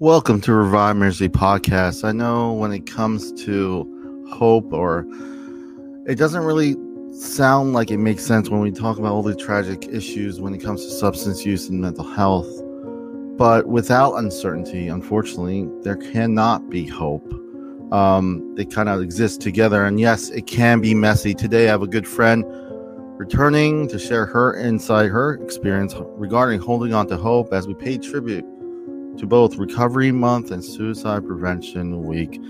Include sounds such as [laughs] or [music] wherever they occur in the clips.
Welcome to Revive Mercy Podcast. I know when it comes to hope, or it doesn't really sound like it makes sense when we talk about all the tragic issues when it comes to substance use and mental health. But without uncertainty, unfortunately, there cannot be hope. Um, they kind of exist together. And yes, it can be messy. Today, I have a good friend returning to share her insight, her experience regarding holding on to hope as we pay tribute to both Recovery Month and Suicide Prevention Week.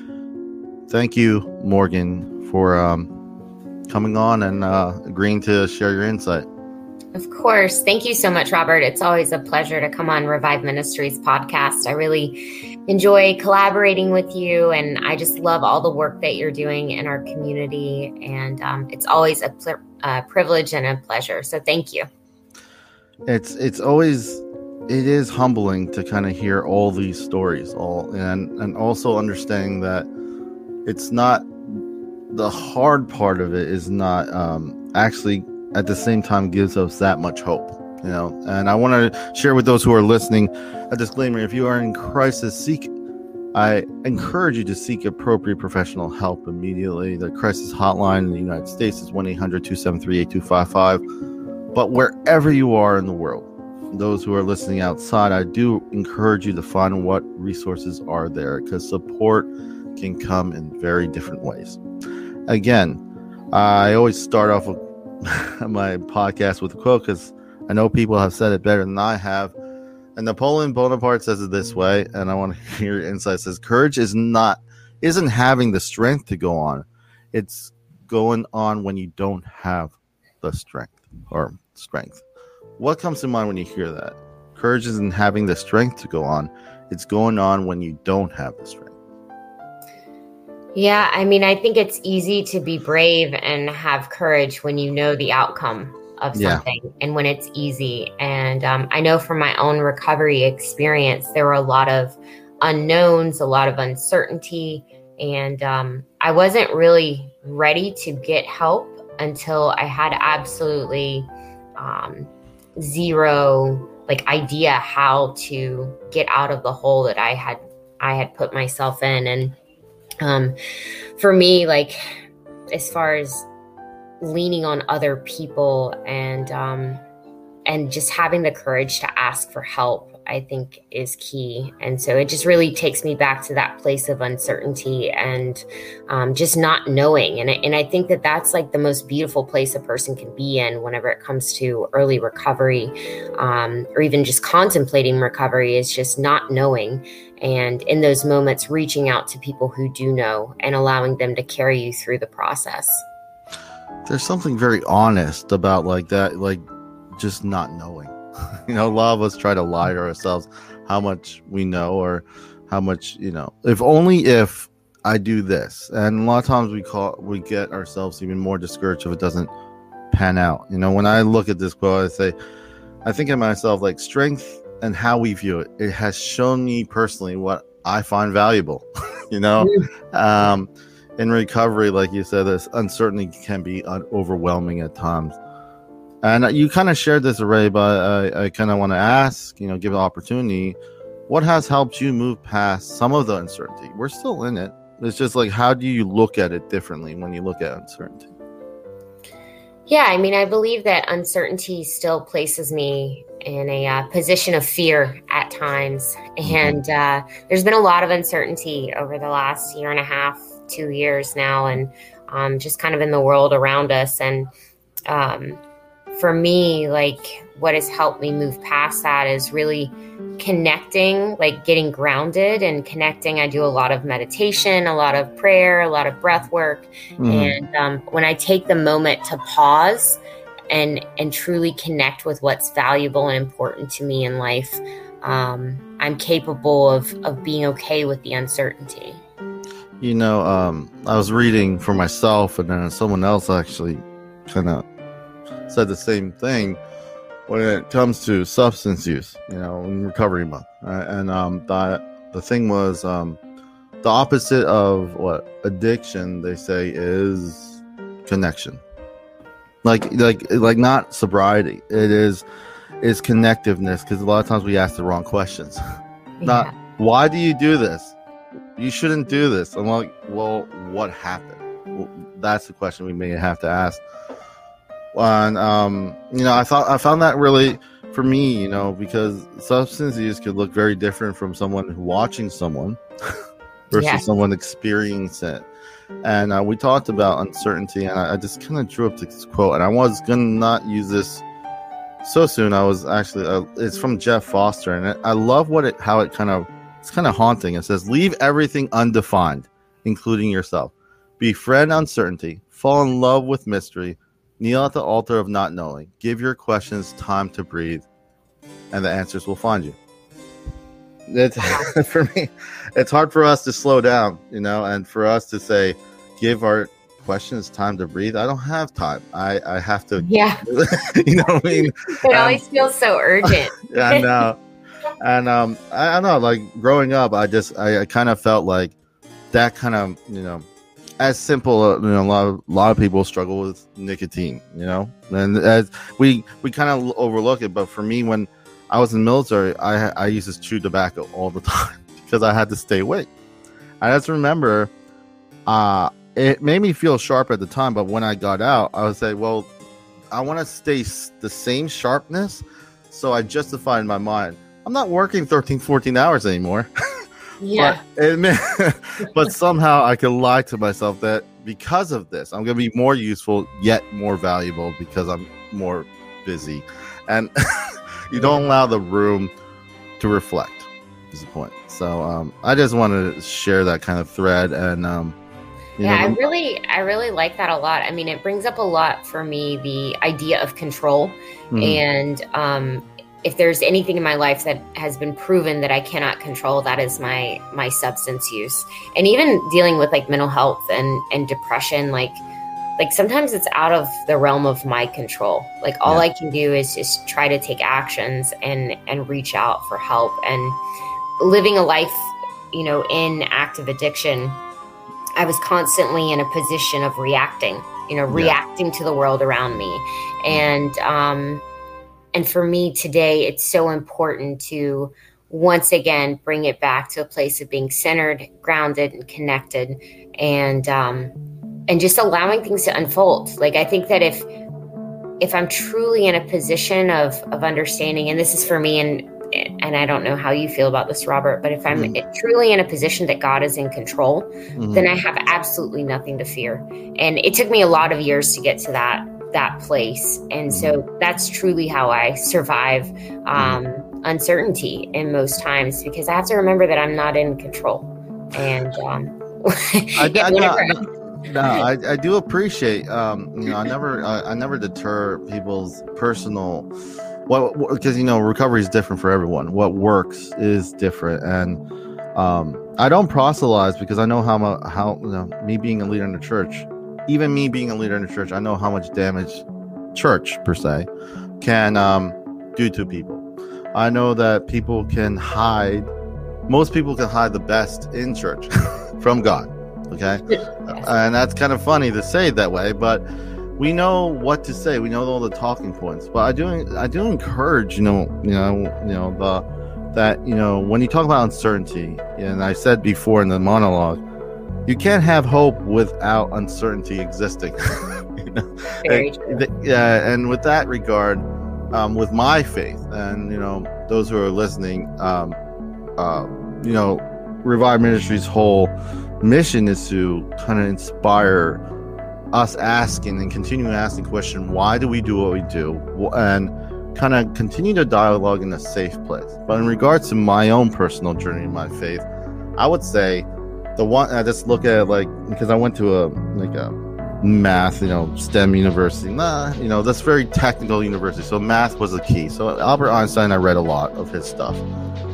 Thank you, Morgan, for um, coming on and uh, agreeing to share your insight. Of course. Thank you so much, Robert. It's always a pleasure to come on Revive Ministries podcast. I really enjoy collaborating with you, and I just love all the work that you're doing in our community. And um, it's always a pl- uh, privilege and a pleasure. So thank you. It's it's always it is humbling to kind of hear all these stories all and and also understanding that it's not the hard part of it is not um, actually at the same time gives us that much hope you know? And i want to share with those who are listening a disclaimer if you are in crisis seek i encourage you to seek appropriate professional help immediately. The crisis hotline in the united states is 1-800-273-8255 but wherever you are in the world those who are listening outside, I do encourage you to find what resources are there because support can come in very different ways. Again, I always start off [laughs] my podcast with a quote because I know people have said it better than I have. And Napoleon Bonaparte says it this way, and I want to [laughs] hear your insight. Says courage is not isn't having the strength to go on; it's going on when you don't have the strength or strength. What comes to mind when you hear that? Courage isn't having the strength to go on, it's going on when you don't have the strength. Yeah, I mean, I think it's easy to be brave and have courage when you know the outcome of something yeah. and when it's easy. And um, I know from my own recovery experience, there were a lot of unknowns, a lot of uncertainty. And um, I wasn't really ready to get help until I had absolutely um, zero like idea how to get out of the hole that I had I had put myself in. And um for me like as far as leaning on other people and um and just having the courage to ask for help I think is key. And so it just really takes me back to that place of uncertainty and um, just not knowing. And, and I think that that's like the most beautiful place a person can be in whenever it comes to early recovery um, or even just contemplating recovery is just not knowing. And in those moments, reaching out to people who do know and allowing them to carry you through the process. There's something very honest about like that, like just not knowing [laughs] you know, a lot of us try to lie to ourselves how much we know or how much, you know, if only if I do this. And a lot of times we call we get ourselves even more discouraged if it doesn't pan out. You know, when I look at this quote, I say, I think of myself like strength and how we view it. It has shown me personally what I find valuable. [laughs] you know, um, in recovery, like you said, this uncertainty can be overwhelming at times. And you kind of shared this already, but I, I kind of want to ask, you know, give an opportunity. What has helped you move past some of the uncertainty? We're still in it. It's just like, how do you look at it differently when you look at uncertainty? Yeah, I mean, I believe that uncertainty still places me in a uh, position of fear at times. Mm-hmm. And uh, there's been a lot of uncertainty over the last year and a half, two years now, and um, just kind of in the world around us. And um, for me, like what has helped me move past that is really connecting, like getting grounded and connecting. I do a lot of meditation, a lot of prayer, a lot of breath work. Mm-hmm. And um, when I take the moment to pause and and truly connect with what's valuable and important to me in life, um, I'm capable of of being okay with the uncertainty. You know, um, I was reading for myself, and then someone else actually kind of said the same thing when it comes to substance use, you know, in recovery month. Right? And um, the, the thing was um, the opposite of what addiction, they say, is connection. Like, like, like not sobriety. It is, is connectiveness because a lot of times we ask the wrong questions. [laughs] not, why do you do this? You shouldn't do this. I'm like, well, what happened? Well, that's the question we may have to ask. And um, you know, I thought I found that really for me, you know, because substance use could look very different from someone watching someone [laughs] versus yeah. someone experiencing it. And uh, we talked about uncertainty, and I, I just kind of drew up this quote, and I was gonna not use this so soon. I was actually uh, it's from Jeff Foster, and I love what it how it kind of it's kind of haunting. It says, "Leave everything undefined, including yourself. Befriend uncertainty. Fall in love with mystery. Kneel at the altar of not knowing. Give your questions time to breathe, and the answers will find you." It's, [laughs] for me, it's hard for us to slow down, you know, and for us to say, give our questions time to breathe. I don't have time. I I have to. Yeah. [laughs] you know what I mean? [laughs] It um, always feels so urgent. yeah, I know. and um, I, I don't know. Like growing up, I just I, I kind of felt like that kind of you know as simple uh, you know a lot of a lot of people struggle with nicotine you know and as we we kind of overlook it but for me when i was in the military i i used to chew tobacco all the [laughs] time because i had to stay awake i just remember uh it made me feel sharp at the time, but when I got out, I would say, well, I want to stay the same sharpness. So I justified in my mind, I'm not working 13, 14 hours anymore. [laughs] Yeah. but, [laughs] but somehow I can lie to myself that because of this, I'm going to be more useful, yet more valuable because I'm more busy. And [laughs] you don't allow the room to reflect, is the point. So um, I just wanted to share that kind of thread. And um, you yeah, know? I really, I really like that a lot. I mean, it brings up a lot for me the idea of control, mm-hmm. and um, if there's anything in my life that has been proven that I cannot control, that is my my substance use, and even dealing with like mental health and and depression, like like sometimes it's out of the realm of my control like all yeah. i can do is just try to take actions and and reach out for help and living a life you know in active addiction I was constantly in a position of reacting, you know, reacting to the world around me. And um and for me today it's so important to once again bring it back to a place of being centered, grounded and connected and um and just allowing things to unfold. Like I think that if if I'm truly in a position of of understanding and this is for me and and I don't know how you feel about this, Robert, but if I'm mm. truly in a position that God is in control, mm-hmm. then I have absolutely nothing to fear. And it took me a lot of years to get to that that place, and mm-hmm. so that's truly how I survive um, mm-hmm. uncertainty in most times because I have to remember that I'm not in control. And um, I, [laughs] I, no, no, I, I do appreciate. Um, you know, I [laughs] never, I, I never deter people's personal what because you know recovery is different for everyone what works is different and um i don't proselytize because i know how how you know me being a leader in the church even me being a leader in the church i know how much damage church per se can um do to people i know that people can hide most people can hide the best in church [laughs] from god okay yes. and that's kind of funny to say that way but we know what to say. We know all the talking points. But I do I do encourage, you know, you know, you know, the that, you know, when you talk about uncertainty, and I said before in the monologue, you can't have hope without uncertainty existing. [laughs] you know? Very and, true. Yeah, and with that regard, um, with my faith, and you know, those who are listening, um, uh, you know, Revive Ministries' whole mission is to kind of inspire us asking and continuing asking question why do we do what we do and kind of continue to dialogue in a safe place but in regards to my own personal journey in my faith i would say the one i just look at like because i went to a like a math you know stem university. Nah you know that's very technical university so math was the key. So albert einstein i read a lot of his stuff.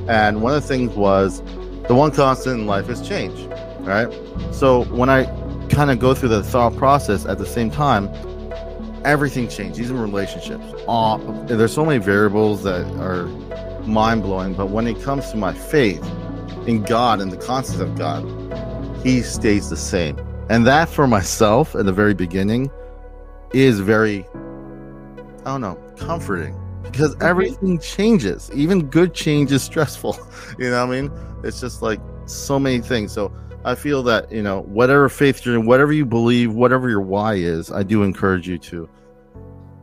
And one of the things was the one constant in life is change right? So when i kind of go through the thought process at the same time, everything changes, even relationships. Uh, there's so many variables that are mind blowing, but when it comes to my faith in God and the concept of God, He stays the same. And that for myself at the very beginning is very, I don't know, comforting because everything changes. Even good change is stressful. [laughs] you know what I mean? It's just like so many things. So I feel that, you know, whatever faith you're in, whatever you believe, whatever your why is, I do encourage you to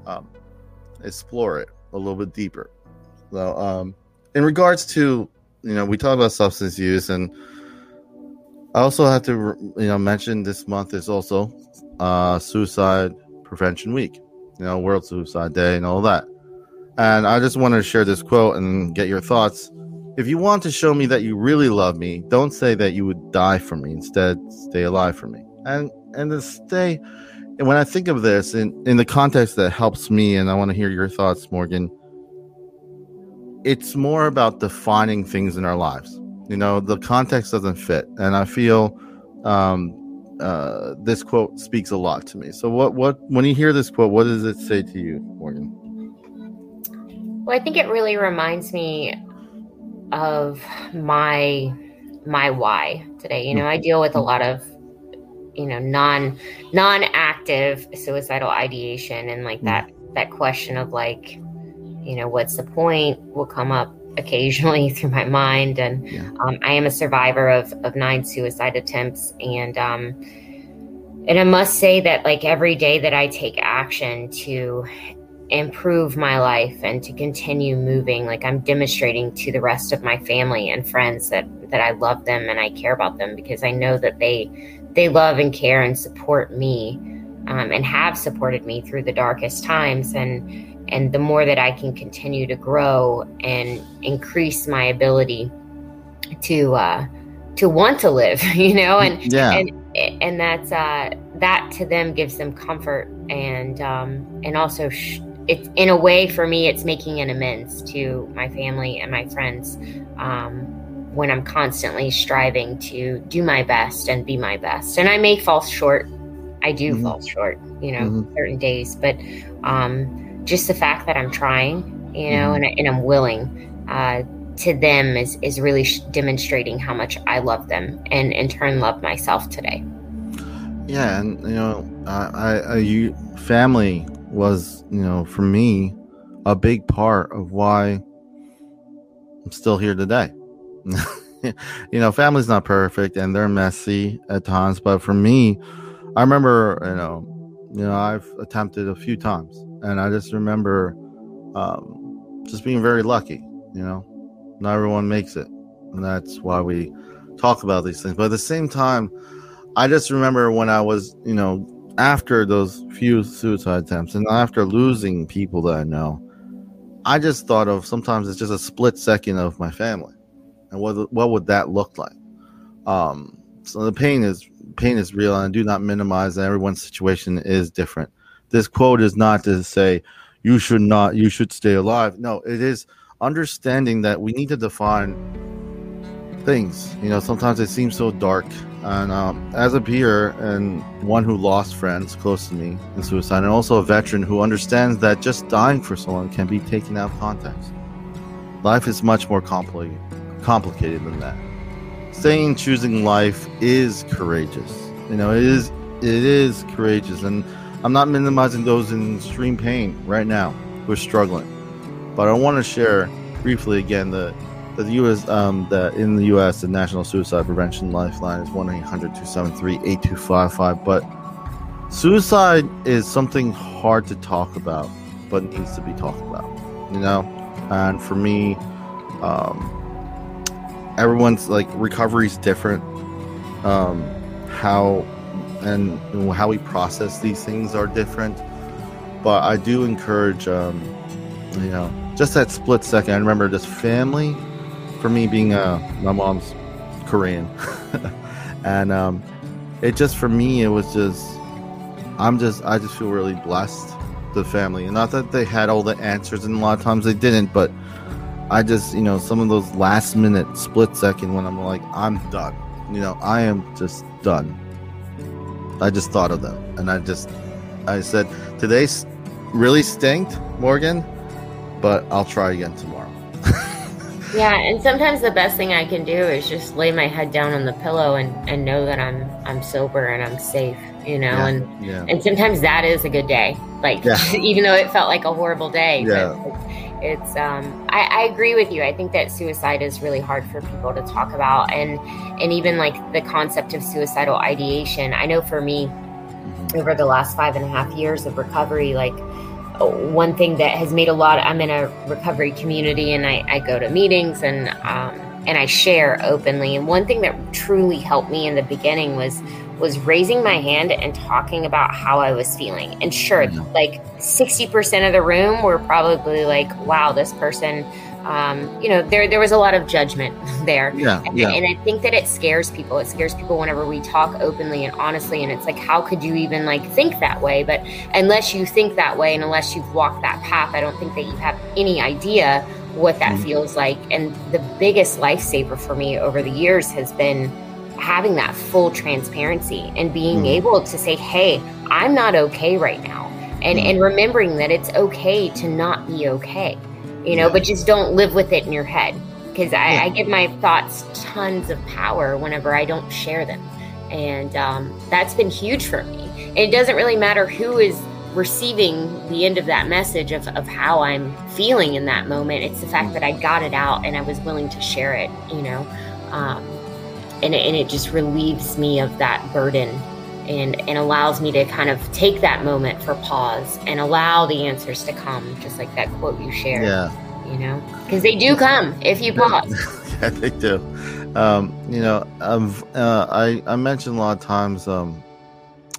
um, explore it a little bit deeper. So, um, in regards to, you know, we talk about substance use, and I also have to, you know, mention this month is also uh, Suicide Prevention Week, you know, World Suicide Day, and all that. And I just wanted to share this quote and get your thoughts. If you want to show me that you really love me, don't say that you would die for me. Instead, stay alive for me. And and to stay. And when I think of this in in the context that helps me, and I want to hear your thoughts, Morgan. It's more about defining things in our lives. You know, the context doesn't fit, and I feel um, uh, this quote speaks a lot to me. So, what what when you hear this quote, what does it say to you, Morgan? Well, I think it really reminds me of my my why today. You know, I deal with a lot of you know non non-active suicidal ideation and like that that question of like you know what's the point will come up occasionally [laughs] through my mind. And yeah. um, i am a survivor of of nine suicide attempts. And um and i must say that like every day that i take action to improve my life and to continue moving like i'm demonstrating to the rest of my family and friends that that i love them and i care about them because i know that they they love and care and support me um, and have supported me through the darkest times. And and the more that i can continue to grow and increase my ability to uh to want to live [laughs] you know and yeah and and that's uh that to them gives them comfort and um and also sh- it's in a way for me it's making an amends to my family and my friends um, when i'm constantly striving to do my best and be my best and i may fall short i do mm-hmm. fall short you know mm-hmm. certain days but um, just the fact that i'm trying you know mm-hmm. and, and i'm willing uh, to them is is really sh- demonstrating how much i love them and in turn love myself today yeah and you know I, I, I you family was, you know, for me, a big part of why I'm still here today. [laughs] you know, family's not perfect and they're messy at times, but for me, I remember, you know, you know, I've attempted a few times, and I just remember um, just being very lucky. You know, not everyone makes it, and that's why we talk about these things. But at the same time, I just remember when I was, you know, after those few suicide attempts and after losing people that I know, I just thought of sometimes it's just a split second of my family, and what what would that look like? Um, so the pain is pain is real, and I do not minimize that everyone's situation is different. This quote is not to say you should not you should stay alive. No, it is understanding that we need to define things. You know, sometimes it seems so dark and um, as a peer and one who lost friends close to me in suicide, and also a veteran who understands that just dying for someone can be taken out of context. Life is much more complicated, complicated than that. Saying choosing life is courageous. You know, it is it is courageous, and I'm not minimizing those in extreme pain right now who are struggling. But I want to share briefly again the the U.S. Um, that in the U.S. the National Suicide Prevention Lifeline is one 273 8255 But suicide is something hard to talk about, but needs to be talked about. You know, and for me, um, everyone's like recovery is different. Um, how and how we process these things are different. But I do encourage, um, you know, just that split second. I remember this family for me being uh, my mom's Korean, [laughs] and um, it just for me it was just I'm just I just feel really blessed the family, and not that they had all the answers, and a lot of times they didn't, but I just you know some of those last minute split second when I'm like I'm done, you know I am just done. I just thought of them, and I just I said today really stinked, Morgan, but I'll try again tomorrow. [laughs] Yeah, and sometimes the best thing I can do is just lay my head down on the pillow and, and know that I'm I'm sober and I'm safe, you know, yeah, and yeah. and sometimes that is a good day. Like yeah. [laughs] even though it felt like a horrible day, yeah. It's um I, I agree with you. I think that suicide is really hard for people to talk about and and even like the concept of suicidal ideation. I know for me mm-hmm. over the last five and a half years of recovery like one thing that has made a lot i'm in a recovery community and i, I go to meetings and um, and i share openly. And one thing that truly helped me in the beginning was was raising my hand and talking about how I was feeling. And sure, like 60% of the room were probably like, wow, this person, um, you know, there, there was a lot of judgment [laughs] there. Yeah, and, yeah. and I think that it scares people. It scares people whenever we talk openly and honestly. And it's like, how could you even like think that way? But unless you think that way and unless you've walked that path, I don't think that you have any idea what that mm-hmm. feels like. And the biggest lifesaver for me over the years has been having that full transparency and being mm-hmm. able to say, hey, I'm not okay right now. And, mm-hmm. and remembering that it's okay to not be okay, you know, yeah. but just don't live with it in your head. Because I, yeah. I, give my thoughts tons of power whenever I don't share them. And um, that's been huge for me. And it doesn't really matter who is receiving the end of that message of, of how I'm feeling in that moment. It's the fact mm. that I got it out and I was willing to share it, you know. Um, and it, and it just relieves me of that burden and and allows me to kind of take that moment for pause and allow the answers to come just like that quote you shared yeah. you know? Because they do come if you [laughs] pause. yeah [laughs] they do. Um, you know I've, uh, i i mentioned a lot of times um,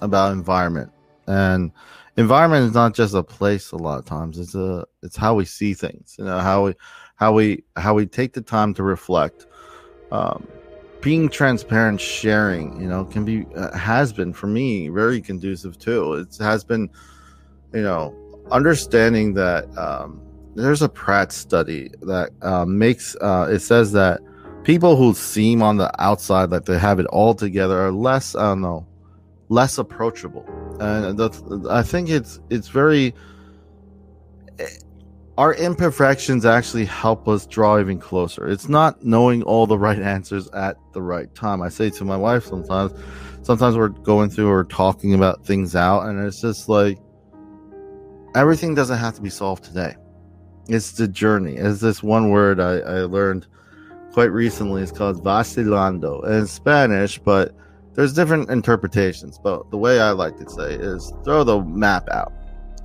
about environment and environment is not just a place a lot of times it's a it's how we see things you know how we how we how we take the time to reflect um, being transparent sharing you know can be uh, has been for me very conducive too. It has been you know understanding that um, there's a pratt study that uh, makes uh, it says that people who seem on the outside like they have it all together are less i don't know less approachable. And the, i think it's it's very our imperfections actually help us draw even closer. It's not knowing all the right answers at the right time. I say to my wife sometimes, sometimes we're going through or talking about things out, and it's just like everything doesn't have to be solved today. It's the journey. It's this one word I, I learned quite recently. It's called vacilando in Spanish, but there's different interpretations. But the way I like to say is throw the map out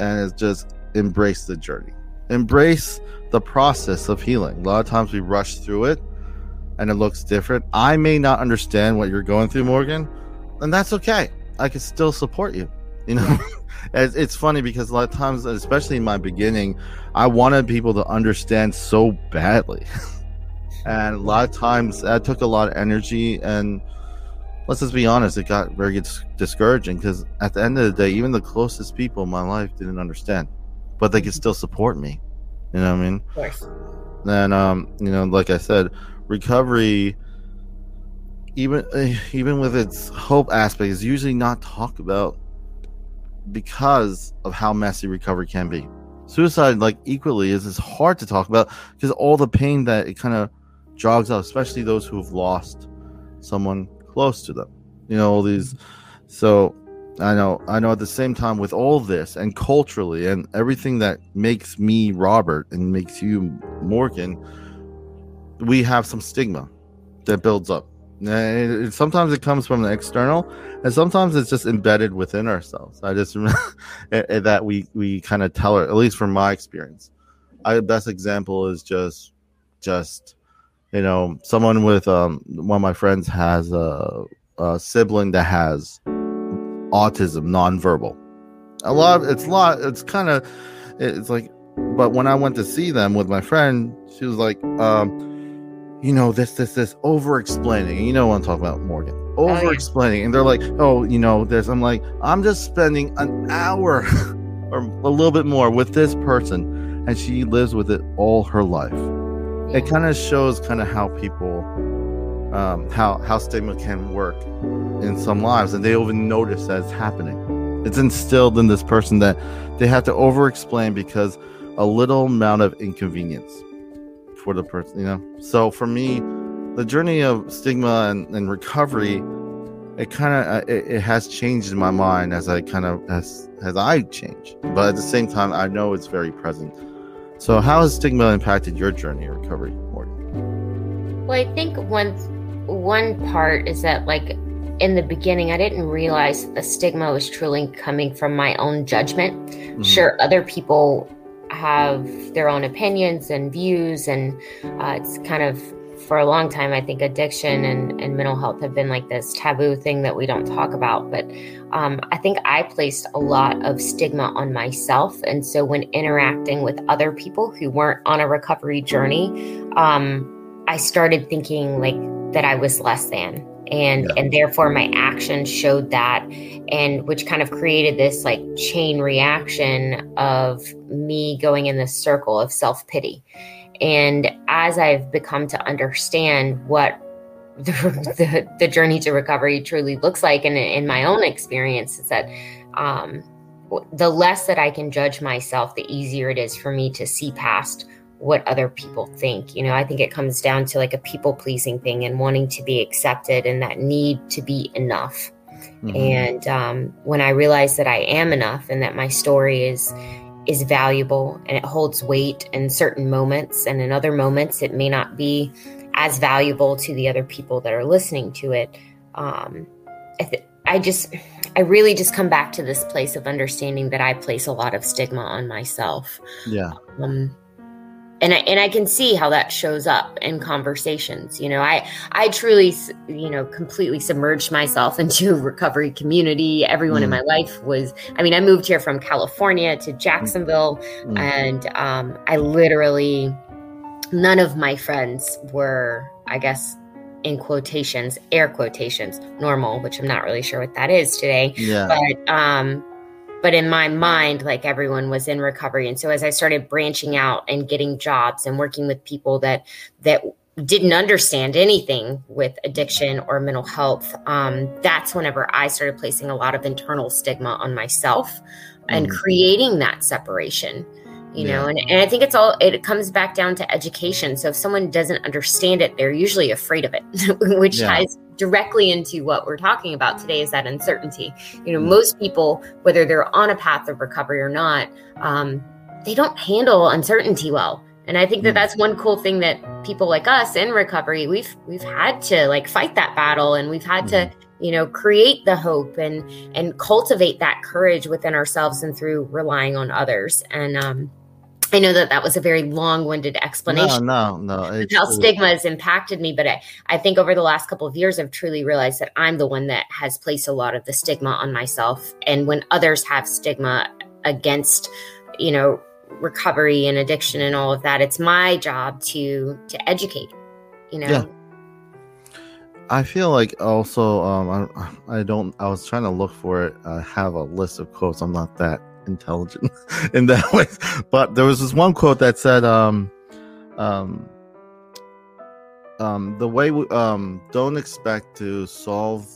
and it's just embrace the journey embrace the process of healing. A lot of times we rush through it and it looks different. I may not understand what you're going through, Morgan, and that's okay. I can still support you. You know, [laughs] [laughs] it's funny because a lot of times, especially in my beginning, I wanted people to understand so badly. [laughs] and a lot of times that took a lot of energy and let's just be honest, it got very discouraging because at the end of the day, even the closest people in my life didn't understand but they can still support me. You know what I mean? Of course. And um, you know, like I said, recovery, even eh, even with its hope aspect, is usually not talked about because of how messy recovery can be. Suicide, like equally, is is hard to talk about because all the pain that it kind of jogs out, especially those who have lost someone close to them. You know, all these. So I know, I know. At the same time, with all this and culturally and everything that makes me Robert and makes you Morgan, we have some stigma that builds up. And it, sometimes it comes from the external, and sometimes it's just embedded within ourselves. I just [laughs] that we we kind of tell her, At least from my experience, I best example is just just you know someone with um one of my friends has a, a sibling that has autism nonverbal. A lot, of it's a lot, it's kind of, it's like, but when I went to see them with my friend, she was like, um, you know, this, this, this over explaining. You know what I'm talking about, Morgan. Over explaining. And they're like, oh, you know, this. I'm like, I'm just spending an hour [laughs] or a little bit more with this person. And she lives with it all her life. It kind of shows kind of how people um, how how stigma can work in some lives, and they even notice that it's happening. It's instilled in this person that they have to over-explain because a little amount of inconvenience for the person, you know. So for me, the journey of stigma and, and recovery, it kind of uh, it, it, has changed in my mind as I kind of as as I change, but at the same time, I know it's very present. So, how has stigma impacted your journey in recovery, Morgan? Well, I think one one part is that like in the beginning, I didn't realize that the stigma was truly coming from my own judgment. Mm-hmm. Sure, other people have their own opinions and views, and uh, it's kind of for a long time, I think addiction and, and mental health have been like this taboo thing that we don't talk about. But um, I think I placed a lot of stigma on myself. And so when interacting with other people who weren't on a recovery journey, um, I started thinking like that I was less than. And, yeah. and therefore my actions showed that and which kind of created this like chain reaction of me going in this circle of self-pity and as I've become to understand what [laughs] the, the, the journey to recovery truly looks like, and in my own experience, is that um, the less that I can judge myself, the easier it is for me to see past what other people think. You know, I think it comes down to like a people pleasing thing and wanting to be accepted and that need to be enough. Mm-hmm. And um, when I realize that I am enough and that my story is is valuable and it holds weight in certain moments. And in other moments, it may not be as valuable to the other people that are listening to it. Um, I, th- I just, I really just come back to this place of understanding that I place a lot of stigma on myself. Yeah. Um, and I, and I can see how that shows up in conversations. You know, I I truly, you know, completely submerged myself [laughs] into recovery community. Everyone mm. in my life was. I mean, I moved here from California to Jacksonville, mm. and um, I literally none of my friends were, I guess, in quotations, air quotations, normal, which I'm not really sure what that is today. Yeah. But um, but in my mind like everyone was in recovery and so as i started branching out and getting jobs and working with people that that didn't understand anything with addiction or mental health um, that's whenever i started placing a lot of internal stigma on myself and mm. creating that separation you yeah. know and, and i think it's all it comes back down to education so if someone doesn't understand it they're usually afraid of it [laughs] which yeah. ties directly into what we're talking about today is that uncertainty. You know, mm. most people, whether they're on a path of recovery or not, um, they don't handle uncertainty well. And I think that mm. that's one cool thing that people like us in recovery, we've we've had to like fight that battle and we've had to mm. you know create the hope and and cultivate that courage within ourselves and through relying on others and um I know that that was a very long-winded explanation. No, no, no. how stigma has impacted me, but I, I think over the last couple of years, I've truly realized that I'm the one that has placed a lot of the stigma on myself. And when others have stigma against, you know, recovery and addiction and all of that, it's my job to to educate. You know. Yeah. I feel like also, um, I, I don't. I was trying to look for it. I have a list of quotes. I'm not that intelligent [laughs] in that way. But there was this one quote that said, um, um, um, the way we, um, don't expect to solve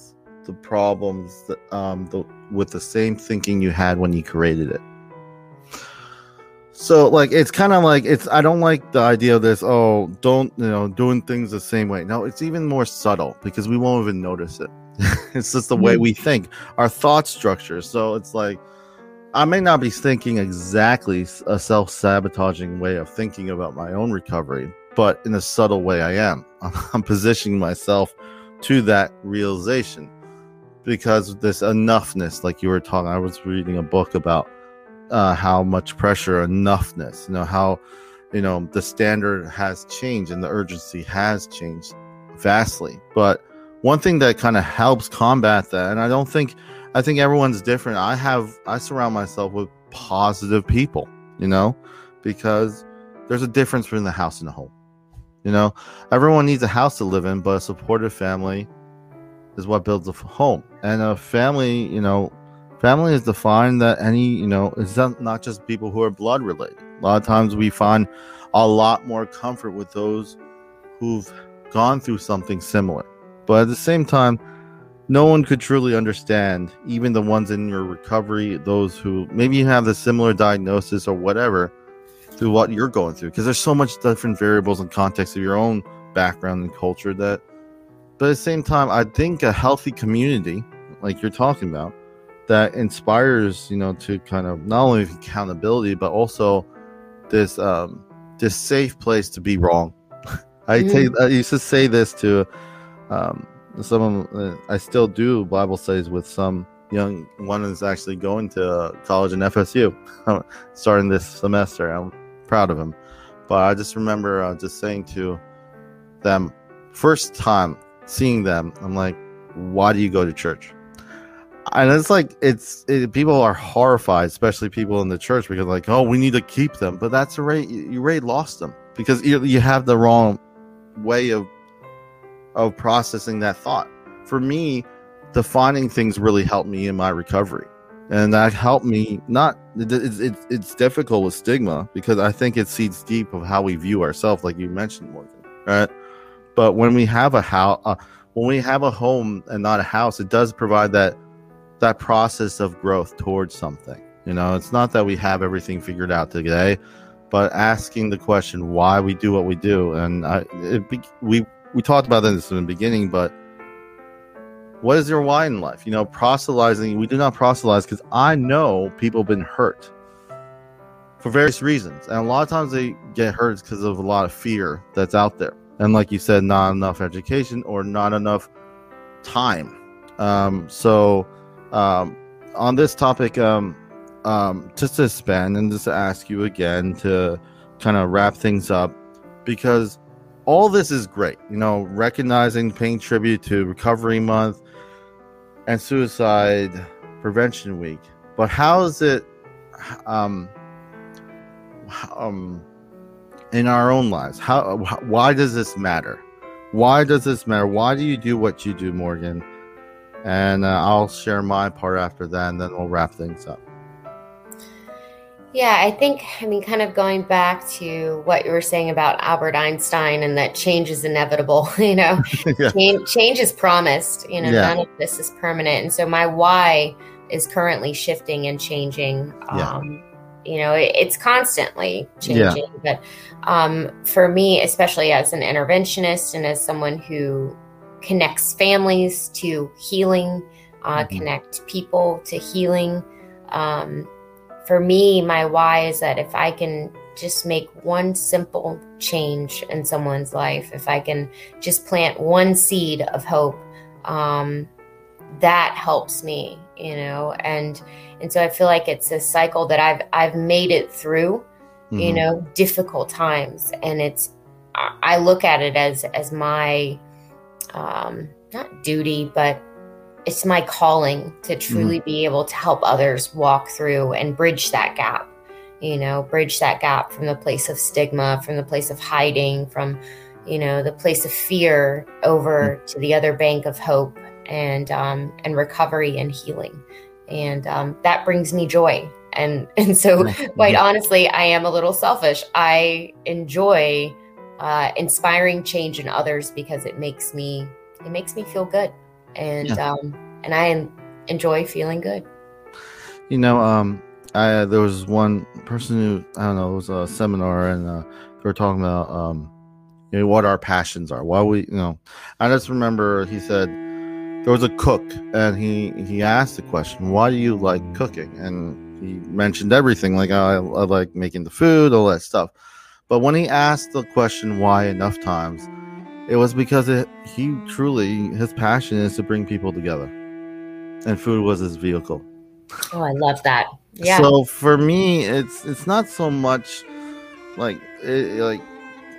the problems that, um, the, with the same thinking you had when you created it. So like it's kind of like it's I don't like the idea of this oh don't you know doing things the same way. No, it's even more subtle because we won't even notice it. [laughs] it's just the way mm-hmm. we think, our thought structure. So it's like I may not be thinking exactly a self sabotaging way of thinking about my own recovery, but in a subtle way, I am. [laughs] I'm positioning myself to that realization because this enoughness, like you were talking, I was reading a book about uh, how much pressure, enoughness, you know, how, you know, the standard has changed and the urgency has changed vastly. But one thing that kind of helps combat that, and I don't think I think everyone's different. I have I surround myself with positive people, you know, because there's a difference between the house and the home. You know, everyone needs a house to live in, but a supportive family is what builds a home. And a family, you know, family is defined that any, you know, it's not, not just people who are blood related. A lot of times we find a lot more comfort with those who've gone through something similar. But at the same time, no one could truly understand, even the ones in your recovery, those who maybe have a similar diagnosis or whatever, through what you're going through. Because there's so much different variables and context of your own background and culture that, but at the same time, I think a healthy community, like you're talking about, that inspires, you know, to kind of not only accountability, but also this um this safe place to be wrong. [laughs] I mm. take I used to say this to um some uh, I still do Bible studies with some young one is actually going to college in FSU [laughs] starting this semester. I'm proud of him. But I just remember uh, just saying to them first time seeing them, I'm like, why do you go to church? And it's like it's it, people are horrified, especially people in the church, because like, oh, we need to keep them, but that's already you already lost them because you, you have the wrong way of of processing that thought. For me, defining things really helped me in my recovery, and that helped me. Not it's it's, it's difficult with stigma because I think it seeds deep of how we view ourselves, like you mentioned, Morgan. Right, but when we have a house, uh, when we have a home and not a house, it does provide that that process of growth towards something. You know, it's not that we have everything figured out today, but asking the question why we do what we do. And I, it, we we talked about this in the beginning, but what is your why in life? You know, proselytizing. We do not proselytize because I know people have been hurt for various reasons, and a lot of times they get hurt because of a lot of fear that's out there, and like you said, not enough education or not enough time. Um, so, um, on this topic, um, um, just to spend and just to ask you again to kind of wrap things up because all this is great. You know, recognizing, paying tribute to Recovery Month and Suicide Prevention Week. But how is it um, um, in our own lives? How? Why does this matter? Why does this matter? Why do you do what you do, Morgan? And uh, I'll share my part after that, and then we'll wrap things up. Yeah, I think, I mean, kind of going back to what you were saying about Albert Einstein and that change is inevitable, [laughs] you know, [laughs] yeah. change, change, is promised, you know, yeah. none of this is permanent. And so my why is currently shifting and changing. Yeah. Um, you know, it, it's constantly changing. But um, for me, especially as an interventionist and as someone who connects families to healing, uh, mm-hmm. connect people to healing, um, for me, my why is that if I can just make one simple change in someone's life, if I can just plant one seed of hope, um, that helps me, you know, and and so I feel like it's a cycle that I've I've made it through, mm-hmm. you know, difficult times, and it's I look at it as as my um, not duty, but it's my calling to truly mm. be able to help others walk through and bridge that gap you know bridge that gap from the place of stigma from the place of hiding from you know the place of fear over mm. to the other bank of hope and um, and recovery and healing. And um, that brings me joy. And [laughs] and so quite honestly i am a little selfish. I enjoy uh, inspiring change in others because it makes me it makes me feel good and yeah. um, and I enjoy feeling good. You know, um, I there was one person who I don't know it was a seminar and uh, they were talking about um, you know, what our passions are. Why we, you know, I just remember he said there was a cook and he he asked the question, "Why do you like cooking?" And he mentioned everything like I, I like making the food, all that stuff. But when he asked the question why enough times, it was because it, he truly, his passion is to bring people together. And food was his vehicle. Oh, I love that. Yeah. So for me, it's it's not so much like it, like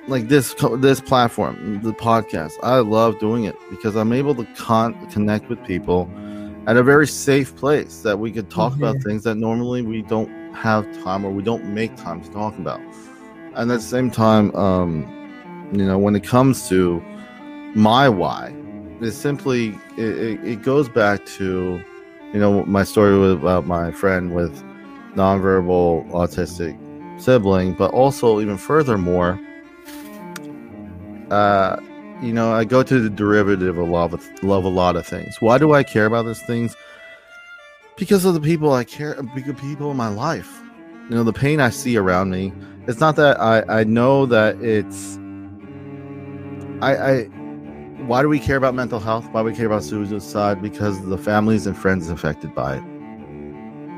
like this this platform, the podcast. I love doing it because I'm able to con- connect with people at a very safe place that we could talk mm-hmm. about things that normally we don't have time or we don't make time to talk about. And at the same time, um, you know when it comes to my why it's simply it, it goes back to you know my story about my friend with nonverbal autistic sibling but also even furthermore uh you know i go to the derivative of love love a lot of things. Why do i care about these things? Because of the people i care because people in my life. You know the pain i see around me. It's not that i i know that it's I, I why do we care about mental health? Why do we care about suicide? Because the families and friends affected by it.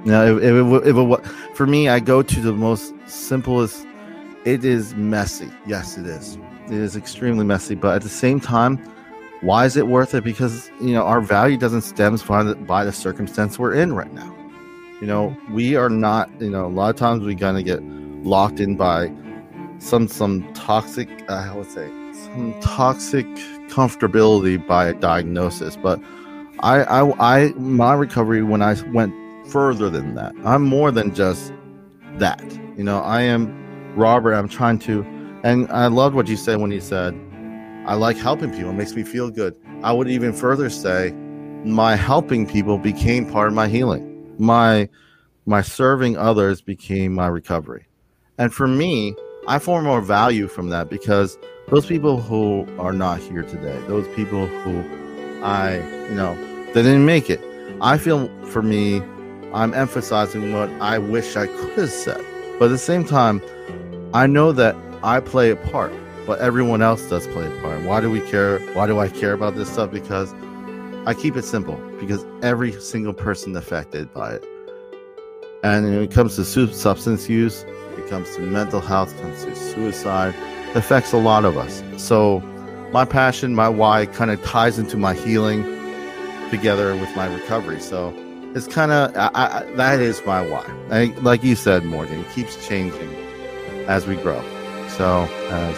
Now, if, if, it, if it, for me, I go to the most simplest it is messy. Yes, it is. It is extremely messy, but at the same time, why is it worth it? Because you know our value doesn't stem from the, by the circumstance we're in right now. You know, we are not. You know, a lot of times we gonna get locked in by some some toxic. Uh, how would say toxic comfortability by a diagnosis, but I, I, I, my recovery when I went further than that, I'm more than just that. You know, I am Robert. I'm trying to, and I loved what you said when you said, I like helping people. It makes me feel good. I would even further say, my helping people became part of my healing. My, my serving others became my recovery. And for me, I form more value from that because those people who are not here today, those people who I, you know, they didn't make it. I feel for me, I'm emphasizing what I wish I could have said. But at the same time, I know that I play a part, but everyone else does play a part. Why do we care? Why do I care about this stuff? Because I keep it simple, because every single person affected by it. And when it comes to substance use, it comes to mental health, it comes to suicide, affects a lot of us. So my passion, my why kind of ties into my healing together with my recovery. So it's kind of that is my why. I, like you said, Morgan, it keeps changing as we grow. So as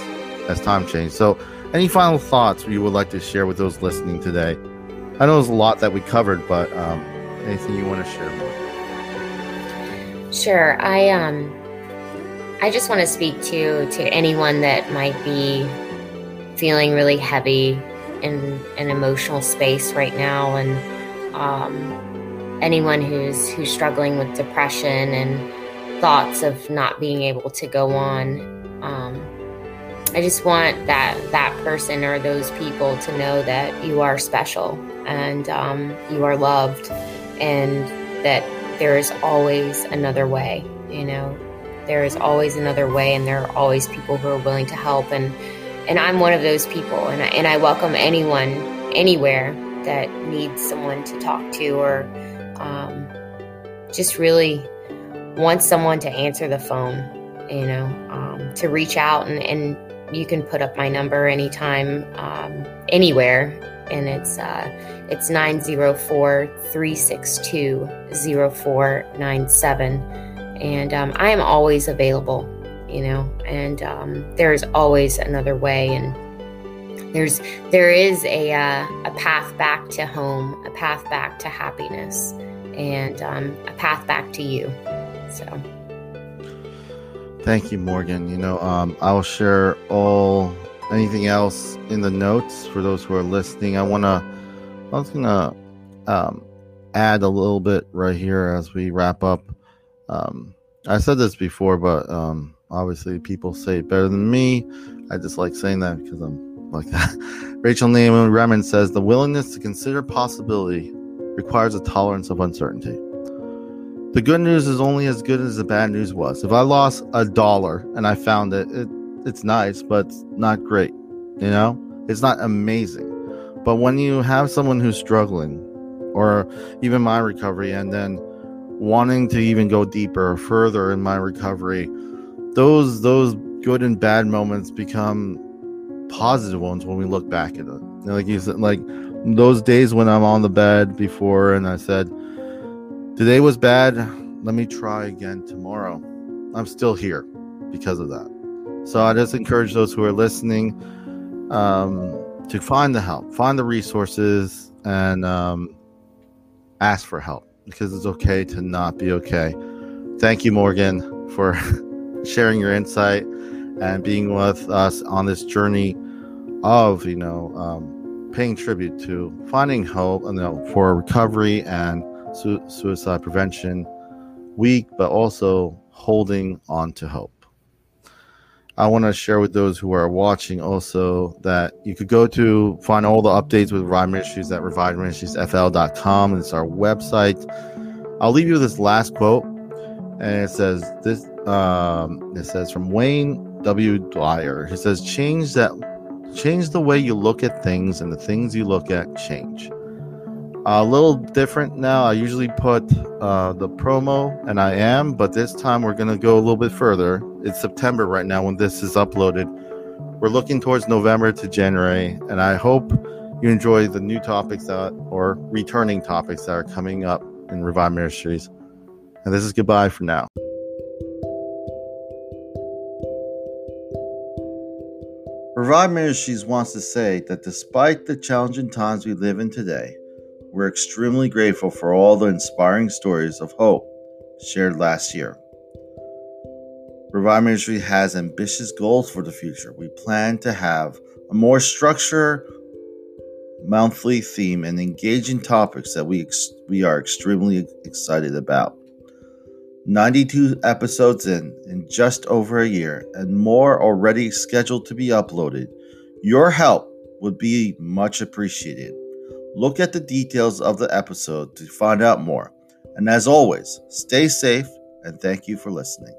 as time changes. So any final thoughts you would like to share with those listening today? I know there's a lot that we covered, but um, anything you want to share more? Sure. I um I just want to speak to to anyone that might be feeling really heavy in an emotional space right now, and um, anyone who's who's struggling with depression and thoughts of not being able to go on. Um, I just want that that person or those people to know that you are special and um, you are loved, and that there is always another way. You know, there is always another way, and there are always people who are willing to help. And and I'm one of those people, and I, and I welcome anyone anywhere that needs someone to talk to or um, just really wants someone to answer the phone. You know, um, to reach out and, and you can put up my number anytime, um, anywhere, and it's uh, it's 904-362-0497 and um, I am always available, you know, and um, there's always another way, and there's there is a uh, a path back to home, a path back to happiness, and um, a path back to you. So. Thank you, Morgan. You know, um, I'll share all anything else in the notes for those who are listening. I wanna, I was gonna um, add a little bit right here as we wrap up. Um, I said this before, but um, obviously people say it better than me. I just like saying that because I'm like that. [laughs] Rachel Naomi Remen says the willingness to consider possibility requires a tolerance of uncertainty. The good news is only as good as the bad news was. If I lost a dollar and I found it, it it's nice, but not great. You know, it's not amazing. But when you have someone who's struggling, or even my recovery, and then wanting to even go deeper or further in my recovery, those those good and bad moments become positive ones when we look back at it. Like you said, like those days when I'm on the bed before and I said, Today was bad, let me try again tomorrow. I'm still here because of that. So I just encourage those who are listening um, to find the help, find the resources, and um, ask for help because it's okay to not be okay. Thank you, Morgan, for [laughs] sharing your insight and being with us on this journey of, you know, um, paying tribute to finding hope you know, for recovery and su- suicide prevention week, but also holding on to hope. I want to share with those who are watching also that you could go to find all the updates with Revive Ministries at reviveministriesfl.com. It's our website. I'll leave you with this last quote, and it says this. Um, it says from Wayne W. Dyer. He says, "Change that, change the way you look at things, and the things you look at change." A little different now. I usually put uh, the promo, and I am, but this time we're going to go a little bit further. It's September right now when this is uploaded. We're looking towards November to January, and I hope you enjoy the new topics that, or returning topics that are coming up in Revive Ministries. And this is goodbye for now. Revive Ministries wants to say that despite the challenging times we live in today, we're extremely grateful for all the inspiring stories of hope shared last year. Revive Ministry has ambitious goals for the future. We plan to have a more structured monthly theme and engaging topics that we ex- we are extremely excited about. 92 episodes in in just over a year and more already scheduled to be uploaded. Your help would be much appreciated. Look at the details of the episode to find out more. And as always, stay safe and thank you for listening.